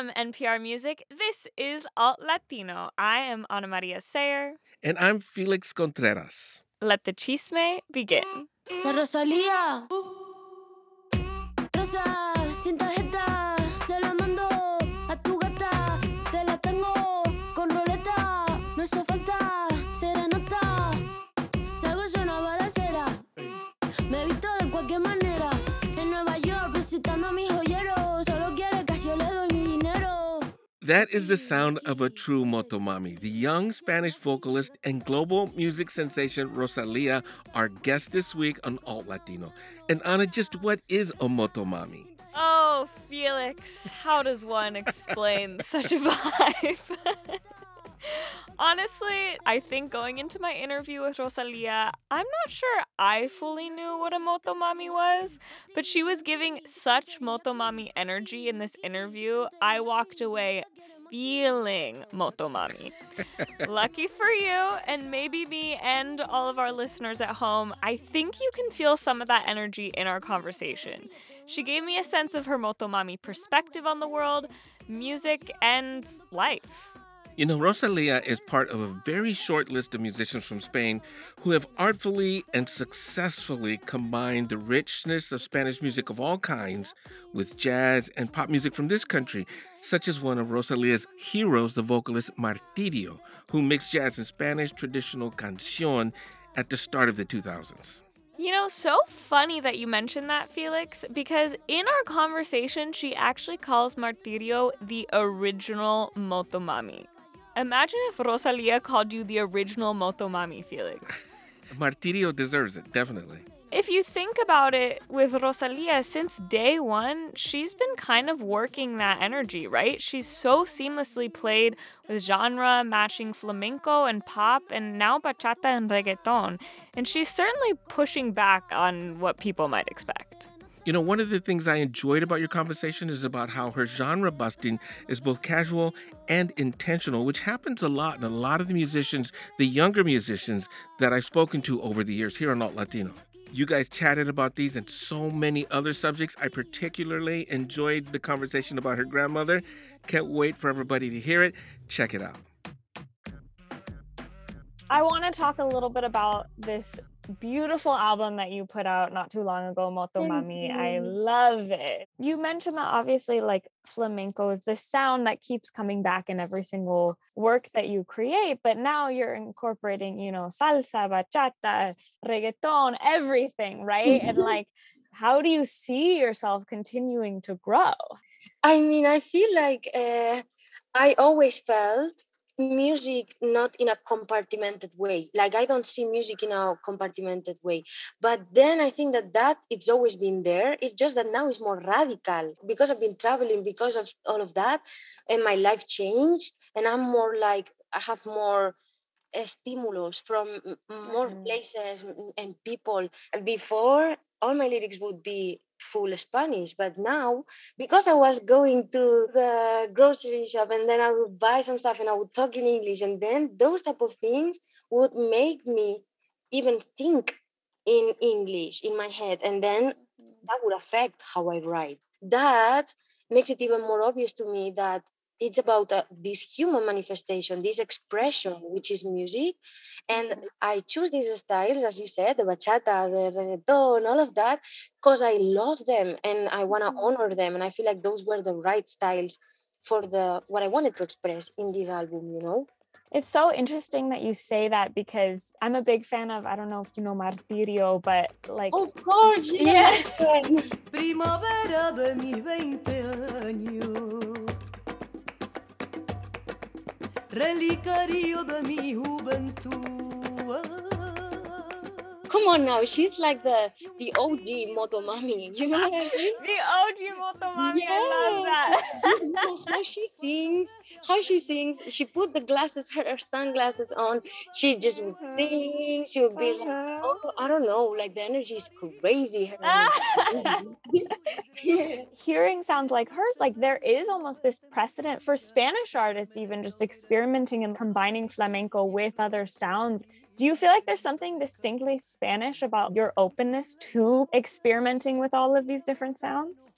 From NPR Music, this is Alt Latino. I am Ana Maria Sayer. And I'm Felix Contreras. Let the chisme begin. La Rosalía. Rosa, sin tarjeta, se la mando a tu gata. Te la tengo con roleta. No hizo falta serenata. Salgo yo una balacera. Me he visto de cualquier manera. En Nueva York visitando a mis joyeros. That is the sound of a true motomami. The young Spanish vocalist and global music sensation Rosalia, our guest this week on Alt Latino. And Ana, just what is a motomami? Oh, Felix, how does one explain such a vibe? Honestly, I think going into my interview with Rosalia, I'm not sure I fully knew what a motomami was, but she was giving such motomami energy in this interview. I walked away feeling motomami. Lucky for you, and maybe me and all of our listeners at home, I think you can feel some of that energy in our conversation. She gave me a sense of her motomami perspective on the world, music, and life. You know, Rosalia is part of a very short list of musicians from Spain who have artfully and successfully combined the richness of Spanish music of all kinds with jazz and pop music from this country, such as one of Rosalia's heroes, the vocalist Martirio, who mixed jazz and Spanish traditional canción at the start of the 2000s. You know, so funny that you mentioned that, Felix, because in our conversation, she actually calls Martirio the original Motomami. Imagine if Rosalia called you the original Motomami, Felix. Martirio deserves it, definitely. If you think about it with Rosalia, since day one, she's been kind of working that energy, right? She's so seamlessly played with genre matching flamenco and pop, and now bachata and reggaeton. And she's certainly pushing back on what people might expect. You know, one of the things I enjoyed about your conversation is about how her genre busting is both casual and intentional, which happens a lot in a lot of the musicians, the younger musicians that I've spoken to over the years here on Alt Latino. You guys chatted about these and so many other subjects. I particularly enjoyed the conversation about her grandmother. Can't wait for everybody to hear it. Check it out. I want to talk a little bit about this beautiful album that you put out not too long ago, Moto Motomami. I love it. You mentioned that obviously, like flamenco is the sound that keeps coming back in every single work that you create, but now you're incorporating, you know, salsa, bachata, reggaeton, everything, right? and like, how do you see yourself continuing to grow? I mean, I feel like uh, I always felt music not in a compartmented way. Like i don't see music in a compartmented way. But then i think that that it's always been there. It's just that now it's more radical. Because i've been traveling because of all of that and my life changed and i'm more like i have more uh, stimulus from more mm-hmm. places and people. Before all my lyrics would be full Spanish. But now, because I was going to the grocery shop and then I would buy some stuff and I would talk in English, and then those type of things would make me even think in English in my head, and then that would affect how I write. That makes it even more obvious to me that it's about uh, this human manifestation, this expression, which is music. And mm-hmm. I choose these styles, as you said, the bachata, the reggaeton, all of that, because I love them and I want to mm-hmm. honor them. And I feel like those were the right styles for the what I wanted to express in this album, you know? It's so interesting that you say that because I'm a big fan of I don't know if you know Martirio, but like Of course, yes. Primavera de mis 20 años relicario de mi juventud. Come on now, she's like the the OG motomami. You know what I mean? the OG motomami. Yeah. I love how she sings, how she sings. She put the glasses, her, her sunglasses on. She just would sing. She would be uh-huh. like, oh, I don't know, like the energy is crazy. Hearing sounds like hers, like there is almost this precedent for Spanish artists, even just experimenting and combining flamenco with other sounds. Do you feel like there's something distinctly Spanish about your openness to experimenting with all of these different sounds?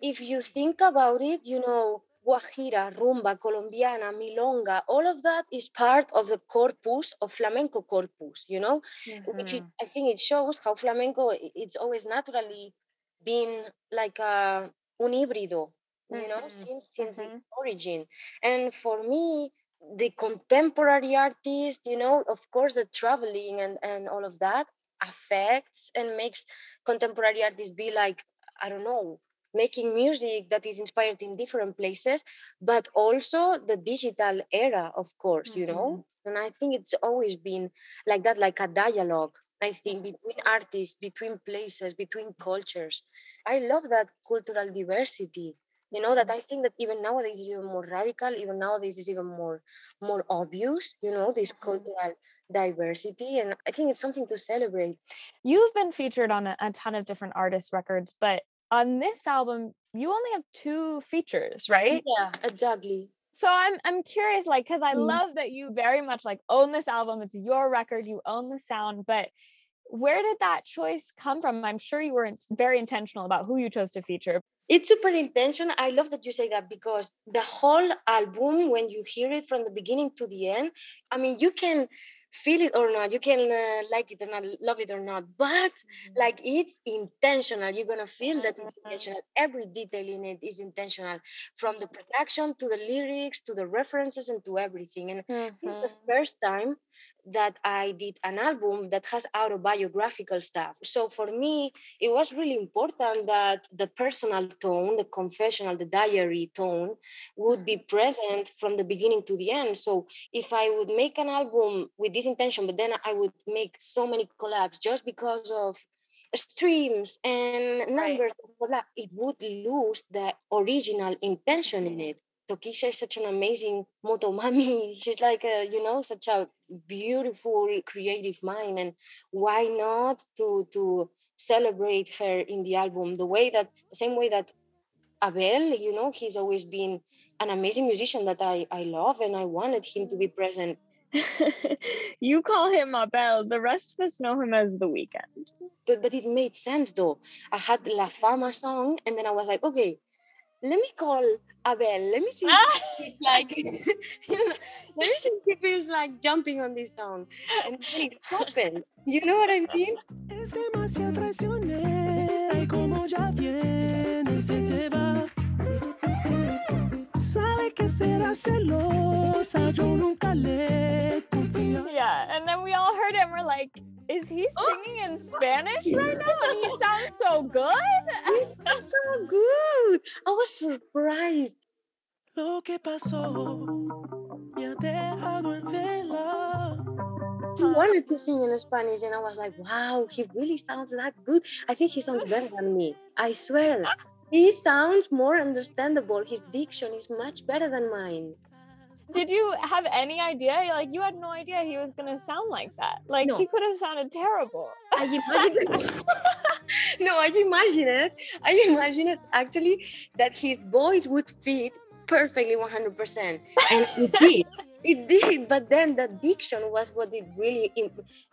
If you think about it, you know, guajira, rumba, colombiana, milonga, all of that is part of the corpus of flamenco corpus, you know, which it, I think it shows how flamenco it's always naturally been like a un híbrido, you know, Mhm, since since its mhm. origin. And for me, the contemporary artist, you know, of course, the traveling and and all of that affects and makes contemporary artists be like I don't know, making music that is inspired in different places, but also the digital era, of course, you know. Mm-hmm. And I think it's always been like that, like a dialogue. I think between artists, between places, between cultures. I love that cultural diversity. You know that mm-hmm. I think that even nowadays is even more radical. Even nowadays is even more more obvious. You know this mm-hmm. cultural diversity, and I think it's something to celebrate. You've been featured on a, a ton of different artists records, but on this album, you only have two features, right? Yeah, exactly. So I'm I'm curious, like, because I Mm. love that you very much like own this album. It's your record. You own the sound, but where did that choice come from? I'm sure you were very intentional about who you chose to feature. It's super intentional. I love that you say that because the whole album, when you hear it from the beginning to the end, I mean, you can feel it or not, you can uh, like it or not, love it or not, but mm-hmm. like it's intentional. You're gonna feel that intentional. Mm-hmm. Every detail in it is intentional, from the mm-hmm. production to the lyrics to the references and to everything. And think the first time that I did an album that has autobiographical stuff. So for me, it was really important that the personal tone, the confessional, the diary tone would be present from the beginning to the end. So if I would make an album with this intention, but then I would make so many collabs just because of streams and numbers, blah, it would lose the original intention in it. Tokischa is such an amazing motomami. She's like a, you know, such a beautiful creative mind. And why not to to celebrate her in the album the way that same way that Abel, you know, he's always been an amazing musician that I, I love and I wanted him to be present. you call him Abel. The rest of us know him as The Weeknd. But but it made sense though. I had La Fama song and then I was like, okay, let me call Abel. Let me see if ah. he like you know, let me see if he feels like jumping on this song. And then it happened. You know what I mean? Es demasiado traicionera y como ya viene se te va. Sabe que será celosa, yo nunca le confío. Yeah, and then we all heard it and we're like, is he singing in Spanish right now? And he sounds so good. That's so good. I was surprised. Lo que pasó me ha dejado en vela. He wanted to sing in Spanish, and I was like, wow, he really sounds that good. I think he sounds better than me. I swear. He sounds more understandable. His diction is much better than mine. Did you have any idea? Like, you had no idea he was going to sound like that. Like, No. he could have sounded terrible. I imagine No, I imagine it. I imagine it actually that his voice would fit perfectly 100%. And it did. It did, but then the diction was what it really,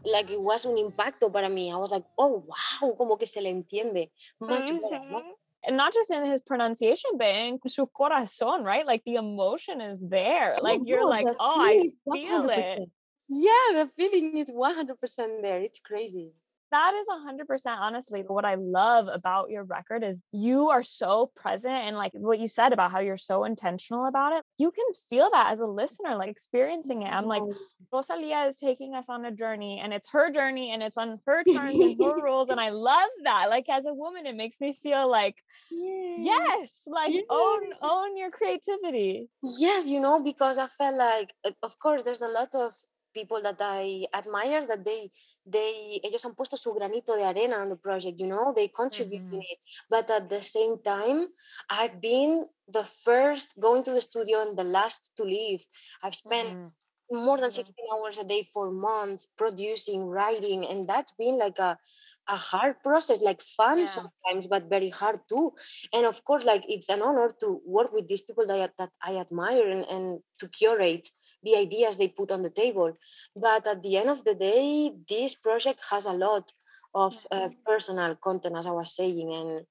like it was un impacto para mí. I was like, oh, wow, como que se le entiende much better. And not just in his pronunciation, but in su corazón, right? Like, the emotion is there. Oh like, you're like, oh, I feel it. 100%. Yeah, the feeling is 100% there. It's crazy. That is 100% honestly what i love about your record is you are so present and like what you said about how you're so intentional about it you can feel that as a listener like experiencing it. I'm like rosalia is taking us on a journey and it's her journey and it's on her terms and her rules and i love that like as a woman it makes me feel like yes. like own own your creativity. Yes, you know, because I felt like, of course, there's a lot of people that I admire that they, they, ellos han puesto su granito de arena on the project, you know, they contribute in mm-hmm. it. But at the same time, I've been the first going to the studio and the last to leave. I've spent mm-hmm. more than 16 hours a day for months producing, writing, and that's been like a, a hard process, like fun Yeah. sometimes, but very hard too. And of course, like it's an honor to work with these people that I, that I admire and, and to curate the ideas they put on the table. But at the end of the day, this project has a lot of uh, personal content, as I was saying, and,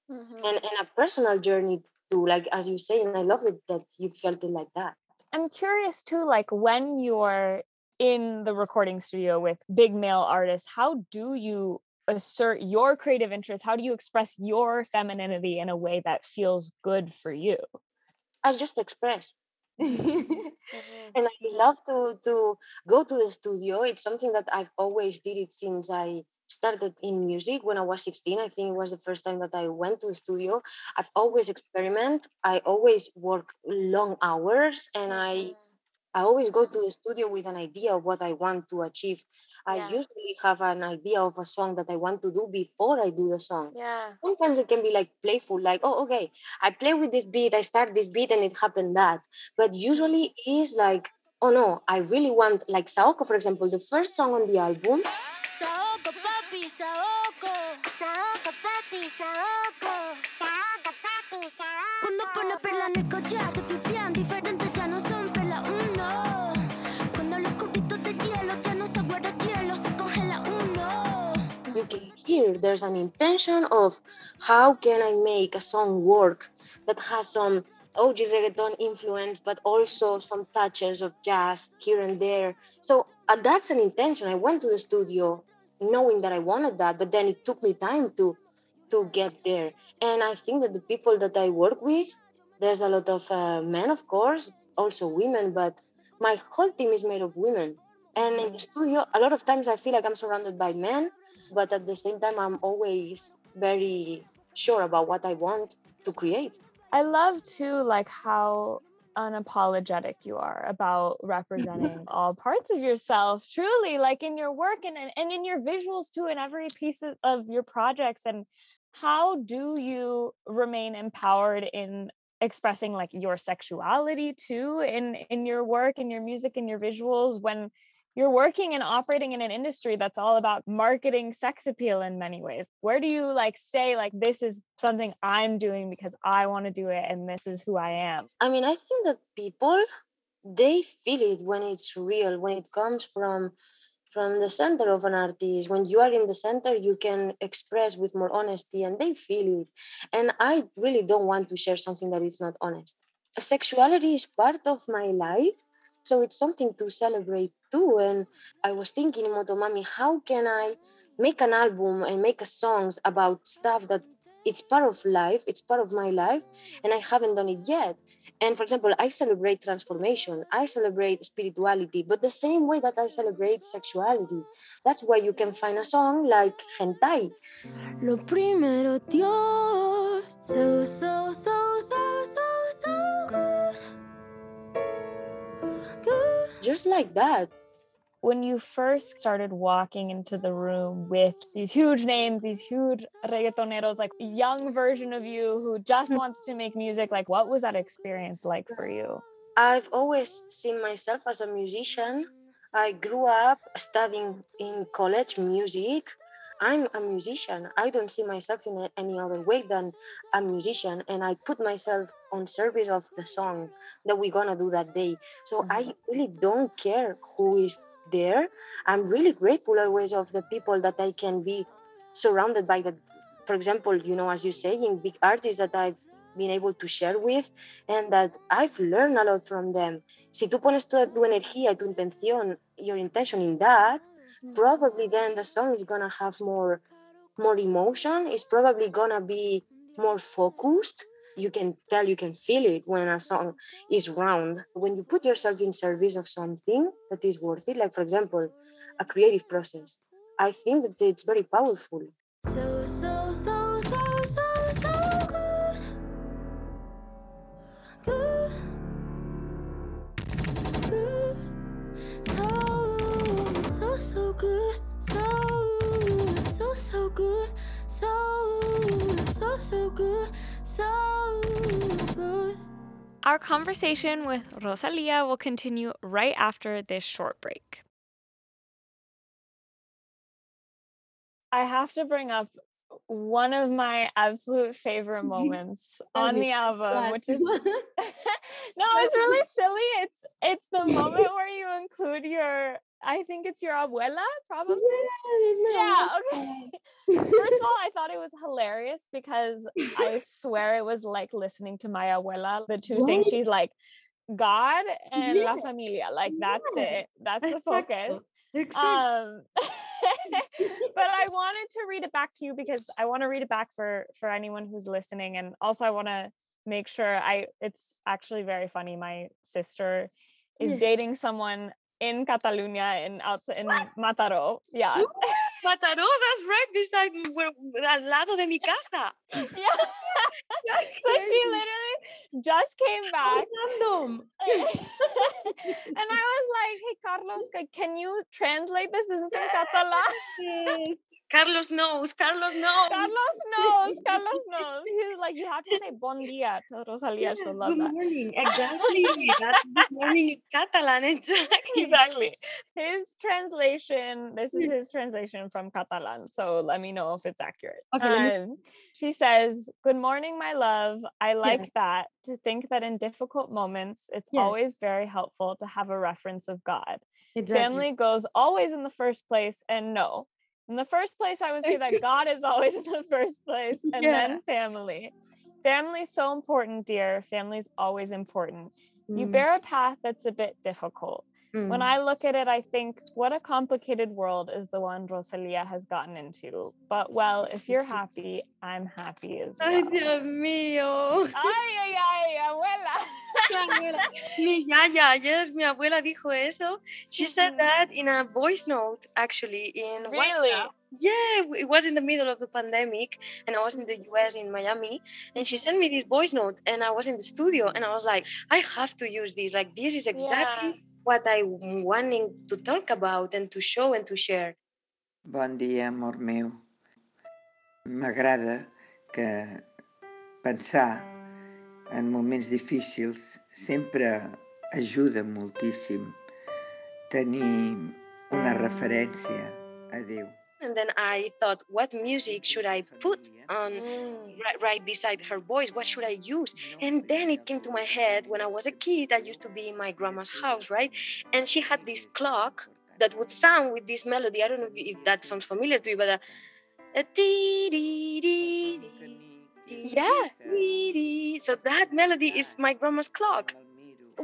and, and a personal journey too like as you say and i love it that you felt it like that I'm curious too, like when you're in the recording studio with big male artists, how do you assert your creative interests? How do you express your femininity in a way that feels good for you? i just express mm-hmm. and I love to to go to the studio. It's something that I've always did it since I started in music when I was 16. I think it was the first time that I went to the studio. I've always experiment. I always work long hours and I mm-hmm. I always go to the studio with an idea of what I want to achieve. I Yeah. usually have an idea of a song that I want to do before I do the song Yeah. sometimes it can be like playful like oh okay i play with this beat i start this beat and it happened that but usually it is like oh no i really want like saoko for example the first song on the album Saoko, papi, Saoko. Saoko, papi, Saoko. Saoko, papi, Saoko. Cuando pone perla en el collar, te pipián diferentes can hear there's an intention of how can i make a song work that has some og reggaeton influence but also some touches of jazz here and there. So uh, that's an intention. I went to the studio knowing that i wanted that but then it took me time to to get there. And i think that the people that i work with there's a lot of uh, men of course also women but my whole team is made of women. And in the studio a lot of times i feel like i'm surrounded by men but at the same time i'm always very sure about what i want to create. I love too, like how unapologetic you are about representing all parts of yourself truly like in your work and, and and in your visuals too in every piece of- your projects and how do you remain empowered in expressing like your sexuality too in in your work in your music and your visuals when you're working and operating in an industry that's all about marketing sex appeal in many ways. Where do you like stay like this is something i'm doing because i want to do it and this is who i am? I mean i think that people they feel it when it's real when it comes from from the center of an artist. When you are in the center you can express with more honesty and they feel it. And i really don't want to share something that is not honest. Sexuality is part of my life so it's something to celebrate too and i was thinking motomami how can i make an album and make a songs about stuff that it's part of life it's part of my life and i haven't done it yet and for example i celebrate transformation i celebrate spirituality but the same way that i celebrate sexuality that's why you can find a song like hentai Lo primero, Dios. So, so, so, so, so, so just like that when you first started walking into the room with these huge names, these huge reggaetoneros, like young version of you who just hmm. wants to make music, like what was that experience like for you? I've always seen myself as a musician. I grew up studying in college music. I'm a musician. I don't see myself in any other way than a musician, and I put myself on service of the song that we're gonna do that day. So I mm-hmm. really don't care who is there. I'm really grateful always of the people that I can be surrounded by. That, for example, you know, as you say, in big artists that I've been able to share with and that I've learned a lot from them. Si tú pones toda tu energía y tu intención, your intention in that, mm-hmm. probably then the song is gonna have more more emotion. It's probably gonna be more focused. You can tell, you can feel it when a song is round. When you put yourself in service of something that is worth it, like for example, a creative process, I think that it's very powerful. So, so, so, so, so, good. So good. Our conversation with Rosalia will continue right after this short break. I have to bring up one of my absolute favorite moments on the album, which is no, it's really silly. It's it's the moment where you include your I think it's your abuela, probably. Yeah, Yeah, okay. First of all, I thought it was hilarious because I swear it was like listening to my abuela. The two things she's like, God and La Familia. Like that's Yeah. it. That's the focus. Exactly. Um, but I wanted to read it back to you because I want to read it back for for anyone who's listening, and also I want to make sure I. It's actually very funny. My sister is Yeah. dating someone in Catalonia in outside in Mataró. Yeah, Mataró, that's right beside where, al lado de mi casa. yeah. so she literally just came back Random. and I was like, "Hey, Carlos, can you translate this? This is in Catalan." Carlos knows. Carlos knows. Carlos knows. Carlos knows. He's like, you have to say bon dia to Rosalia. Yes, good that. morning. Exactly. That's good morning in Catalan. Exactly. Exactly. His translation, this is his translation from Catalan. So let me know if it's accurate. Okay, Um, she says, Good morning, my love. I like that to think that in difficult moments, it's Yeah. always very helpful to have a reference of God. Exactly. Family goes always in the first place, and no. In the first place, I would say that God is always in the first place, and then family. Family is so important, dear. Family is always important. You Mm, bear a path that's a bit difficult. When mm. I look at it, I think, what a complicated world is the one Rosalia has gotten into. But well, if you're happy, I'm happy as Ay. Dios mío. Ay, ay, ay, abuela. Abuela. Mi yaya, yes, mi abuela dijo eso. She said Mhm. that in a voice note, actually, in Really? WhatsApp. Yeah, it was in the middle of the pandemic, and I was in the US in Miami, and she sent me this voice note, and I was in the studio, and I was like, I have to use this. Like, this is exactly what I w- wanting to talk about and to show and to share. Bon dia, amor meu. M'agrada que pensar en moments difícils sempre ajuda moltíssim tenir una referència a Déu. And then I thought, what music should I put on Mm. right, right beside her voice? What should I use? And then it came to my head when I was a kid, I used to be in my grandma's house, right? And she had this clock that would sound with this melody. I don't know if, that sounds familiar to you, but uh, a dee dee dee dee Yeah. So that melody is my grandma's clock.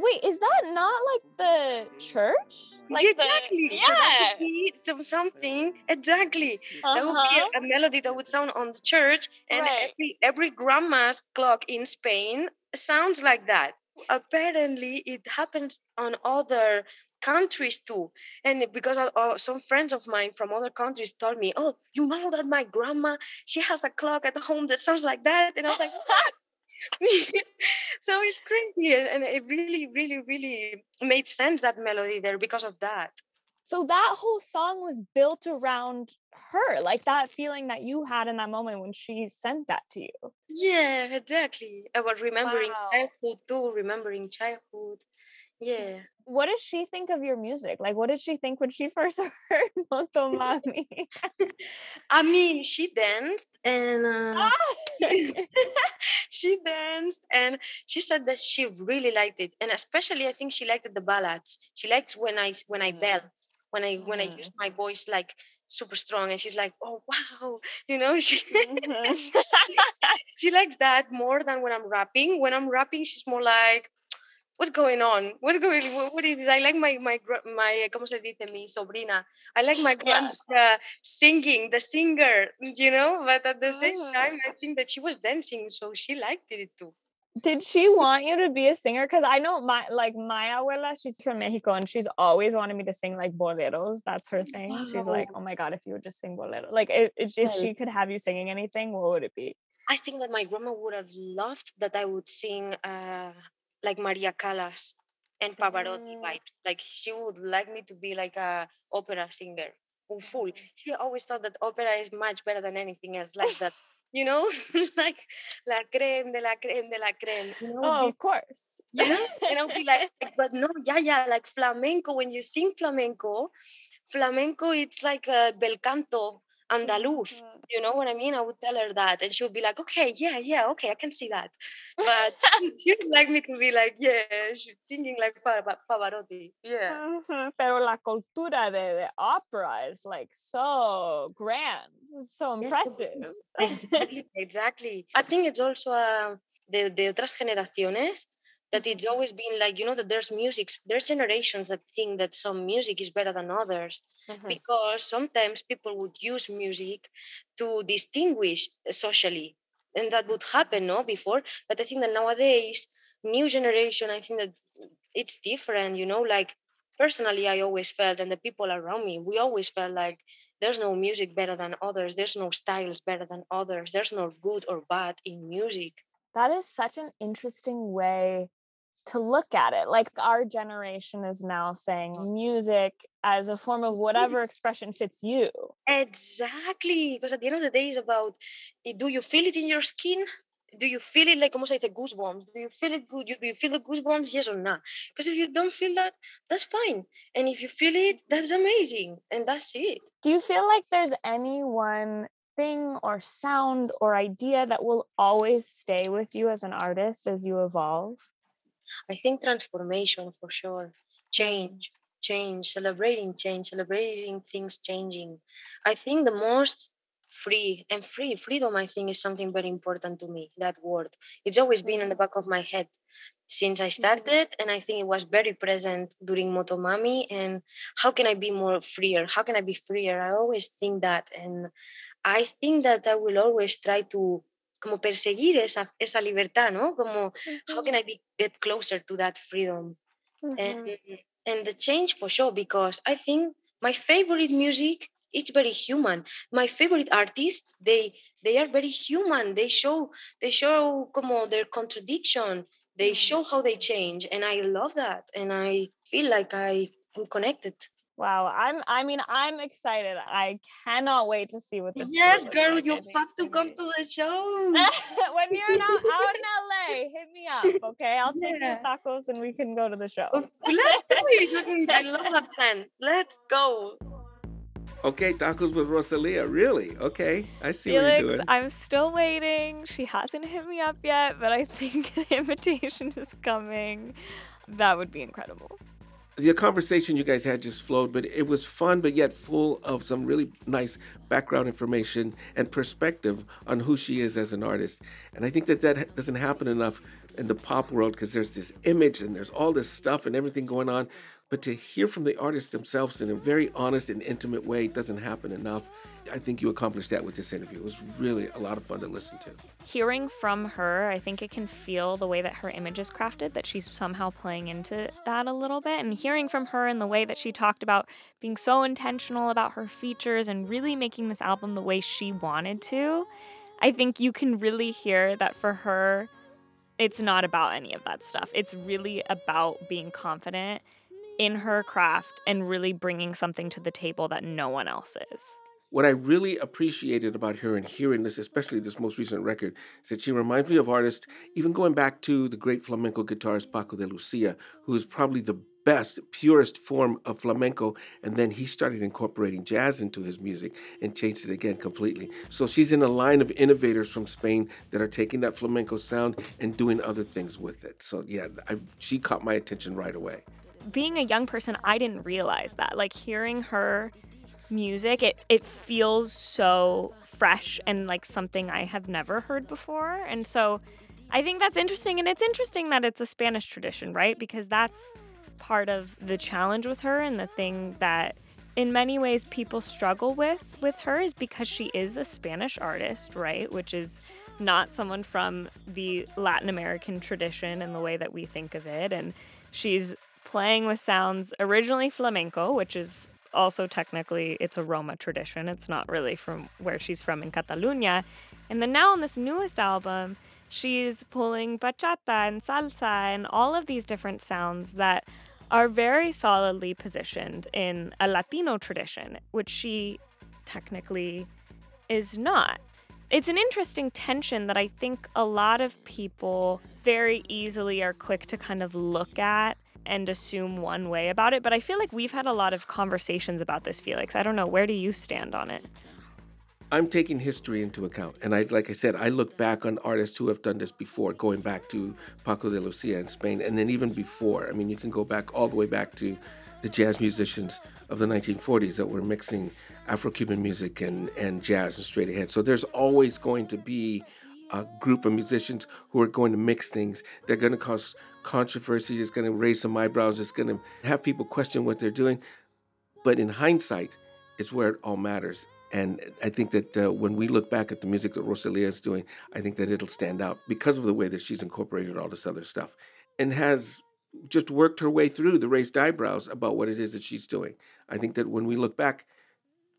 Wait, is that not like the church? Like exactly. The, So that yeah. would be some- something. Exactly. That would be Uh-huh. a, melody that would sound on the church, and Right. every every grandma's clock in Spain sounds like that. Apparently, it happens on other countries too. And because uh, uh, some friends of mine from other countries told me, "Oh, you know that my grandma she has a clock at home that sounds like that," and I was like, "What?" so it's crazy, and, it really, really, really made sense that melody there because of that. So that whole song was built around her, like that feeling that you had in that moment when she sent that to you. Yeah, exactly. About remembering Wow. childhood too, remembering childhood. Yeah. What does she think of your music? Like, what did she think when she first heard Motomami? I mean, she danced and uh, Ah! she danced and she said that she really liked it, and especially I think she liked the ballads. She likes when I when I belt, when I when I use Mhm. my voice like super strong, and she's like, "Oh wow," you know. She Mhm. she likes that more than when I'm rapping. When I'm rapping, she's more like, "What's going on? What's going? What, what is this?" I like my my my ¿cómo se dice? Mi sobrina. I like my Yeah. grandma singing, the singer, you know. But at the same Mhm. time, I think that she was dancing, so she liked it too. Did she want you to be a singer? Because I know my like my abuela, she's from Mexico and she's always wanted me to sing like boleros. That's her thing. She's like, oh my god, if you would just sing bolero, like if, if she could have you singing anything, what would it be? I think that my grandma would have loved that I would sing uh, like Maria Callas and Pavarotti Mm. vibes. Like she would like me to be like a opera singer, full. full. She always thought that opera is much better than anything else, like that. You know, like la creme de la creme de la creme. You know, Oh, of course. you know? and I'll be like, but no, yeah, yeah, like flamenco. When you sing flamenco, flamenco, it's like a bel canto andaluz. Mhm. You know what I mean? I would tell her that, and she would be like, "Okay, yeah, yeah, okay, I can see that." But she would like me to be like, "Yeah, she's singing like Pava- Pavarotti." Yeah. Mhm. Pero la cultura de, de opera is like so grand, it's so Yes, impressive. Exactly, exactly. I think it's also uh, de, de otras generaciones that it's always been like, you know, that there's music, there's generations that think that some music is better than others Mhm. because sometimes people would use music to distinguish socially. And that would happen, no, before. But I think that nowadays, new generation, I think that it's different, you know, like personally, I always felt, and the people around me, we always felt like there's no music better than others, there's no styles better than others, there's no good or bad in music. That is such an interesting way to look at it. Like our generation is now saying music as a form of whatever expression fits you. Exactly, because at the end of the day, it's about eh, do you feel it in your skin? Do you feel it like almost like the goosebumps? Do you feel it good? Do you feel the goosebumps? Yes or no? Because if you don't feel that, that's fine. And if you feel it, that's amazing. And that's it. Do you feel like there's any one thing or sound or idea that will always stay with you as an artist as you evolve? I think transformation for sure. Change, change, celebrating change, celebrating things changing. I think the most free and free freedom I think is something very important to me. That word. It's always been in the mm-hmm. back of my head since I mm-hmm. started and I think it was very present during Motomami and how can I be more freer? How can I be freer? I always think that and I think that I will always try to como perseguir esa, esa libertad, ¿no? Como how can I be get closer to that freedom and and the change for sure because I think my favorite music it's very human. My favorite artists they they are very human. They show they show como their contradiction. They mm. show how they change and I love that and I feel like I am connected. Wow, I'm I mean I'm excited. I cannot wait to see what this Yes, girl, like. you have to gonna come to the show. when you're out, out in LA, hit me up, okay? I'll take Yeah. to tacos and we can go to the show. Let's do it. I love that plan. Let's go. Okay, tacos with Rosalia. Really? Okay, I see what you're Felix, doing. I'm still waiting. She hasn't hit me up yet, but I think the invitation is coming. That would be incredible. The conversation you guys had just flowed, but it was fun, but yet full of some really nice background information and perspective on who she is as an artist. And I think that that doesn't happen enough in the pop world because there's this image and there's all this stuff and everything going on. But to hear from the artists themselves in a very honest and intimate way doesn't happen enough. I think you accomplished that with this interview. It was really a lot of fun to listen to. Hearing from her, I think it can feel the way that her image is crafted, that she's somehow playing into that a little bit. And hearing from her in the way that she talked about being so intentional about her features and really making this album the way she wanted to, I think you can really hear that for her, it's not about any of that stuff. It's really about being confident in her craft and really bringing something to the table that no one else is. What I really appreciated about her and hearing this, especially this most recent record, is that she reminds me of artists, even going back to the great flamenco guitarist Paco de Lucia, who is probably the best, purest form of flamenco. And then he started incorporating jazz into his music and changed it again completely. So she's in a line of innovators from Spain that are taking that flamenco sound and doing other things with it. So yeah, I, she caught my attention right away. Being a young person, I didn't realize that. Like hearing her music, it it feels so fresh and like something I have never heard before. And so I think that's interesting and it's interesting that it's a Spanish tradition, right? Because that's part of the challenge with her and the thing that in many ways people struggle with with her is because she is a Spanish artist, right? Which is not someone from the Latin American tradition and the way that we think of it and she's playing with sounds originally flamenco, which is also technically it's a Roma tradition. It's not really from where she's from in Catalunya. And then now on this newest album, she's pulling bachata and salsa and all of these different sounds that are very solidly positioned in a Latino tradition, which she technically is not. It's an interesting tension that I think a lot of people very easily are quick to kind of look at and assume one way about it. But I feel like we've had a lot of conversations about this, Felix. I don't know. Where do you stand on it? I'm taking history into account. And I, like I said, I look back on artists who have done this before, going back to Paco de Lucia in Spain, and then even before. I mean, you can go back all the way back to the jazz musicians of the 1940s that were mixing Afro-Cuban music and, and jazz and straight ahead. So there's always going to be a group of musicians who are going to mix things. They're going to cause controversy. It's going to raise some eyebrows. It's going to have people question what they're doing. But in hindsight, it's where it all matters. And I think that uh, when we look back at the music that Rosalia is doing, I think that it'll stand out because of the way that she's incorporated all this other stuff and has just worked her way through the raised eyebrows about what it is that she's doing. I think that when we look back,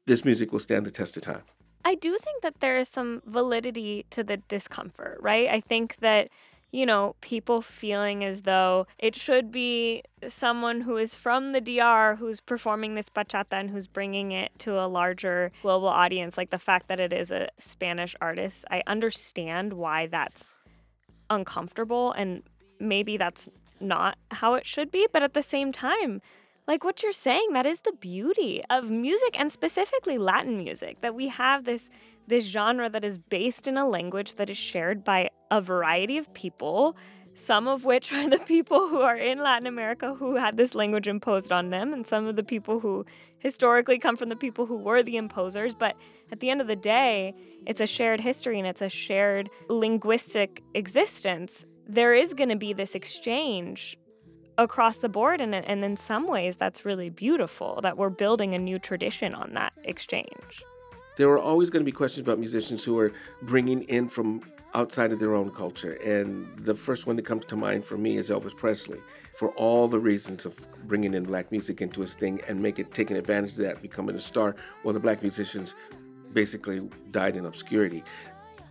this music will stand the test of time. I do think that there is some validity to the discomfort, right? I think that you know, people feeling as though it should be someone who is from the DR who's performing this bachata and who's bringing it to a larger global audience. Like the fact that it is a Spanish artist, I understand why that's uncomfortable and maybe that's not how it should be. But at the same time, like what you're saying, that is the beauty of music and specifically Latin music that we have this this genre that is based in a language that is shared by a variety of people, some of which are the people who are in Latin America who had this language imposed on them, and some of the people who historically come from the people who were the imposers. But at the end of the day, it's a shared history and it's a shared linguistic existence. There is going to be this exchange across the board, and, and in some ways, that's really beautiful that we're building a new tradition on that exchange there are always going to be questions about musicians who are bringing in from outside of their own culture. And the first one that comes to mind for me is Elvis Presley, for all the reasons of bringing in black music into his thing and make it taking advantage of that, becoming a star, while the black musicians basically died in obscurity.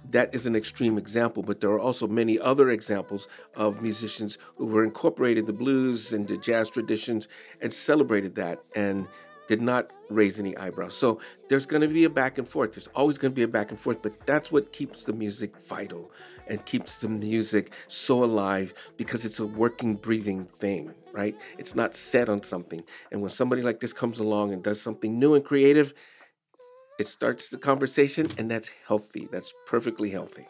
That is an extreme example, but there are also many other examples of musicians who were incorporated the blues and the jazz traditions and celebrated that and did not raise any eyebrows. So there's going to be a back and forth. There's always going to be a back and forth, but that's what keeps the music vital and keeps the music so alive because it's a working, breathing thing, right? It's not set on something. And when somebody like this comes along and does something new and creative, it starts the conversation, and that's healthy. That's perfectly healthy.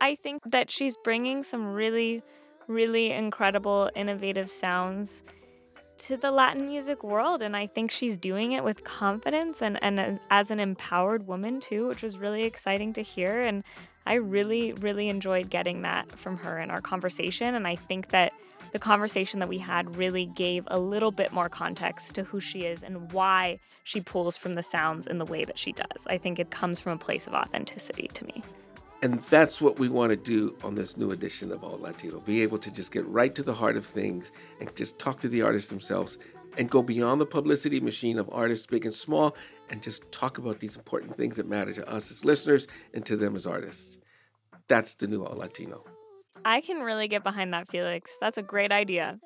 I think that she's bringing some really, really incredible, innovative sounds to the Latin music world. And I think she's doing it with confidence and, and as an empowered woman, too, which was really exciting to hear. And I really, really enjoyed getting that from her in our conversation. And I think that the conversation that we had really gave a little bit more context to who she is and why she pulls from the sounds in the way that she does. I think it comes from a place of authenticity to me. And that's what we want to do on this new edition of Alt Latino be able to just get right to the heart of things and just talk to the artists themselves and go beyond the publicity machine of artists, big and small, and just talk about these important things that matter to us as listeners and to them as artists. That's the new Alt Latino. I can really get behind that, Felix. That's a great idea.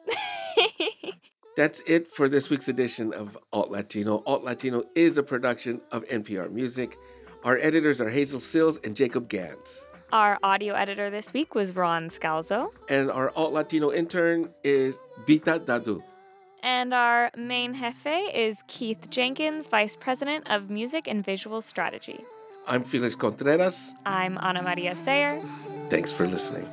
That's it for this week's edition of Alt Latino. Alt Latino is a production of NPR Music. Our editors are Hazel Cills and Jacob Ganz. Our audio editor this week was Ron Scalzo. And our alt Latino intern is Vita Dadu. And our main jefe is Keith Jenkins, Vice President of Music and Visual Strategy. I'm Felix Contreras. I'm Ana Maria Sayre. Thanks for listening.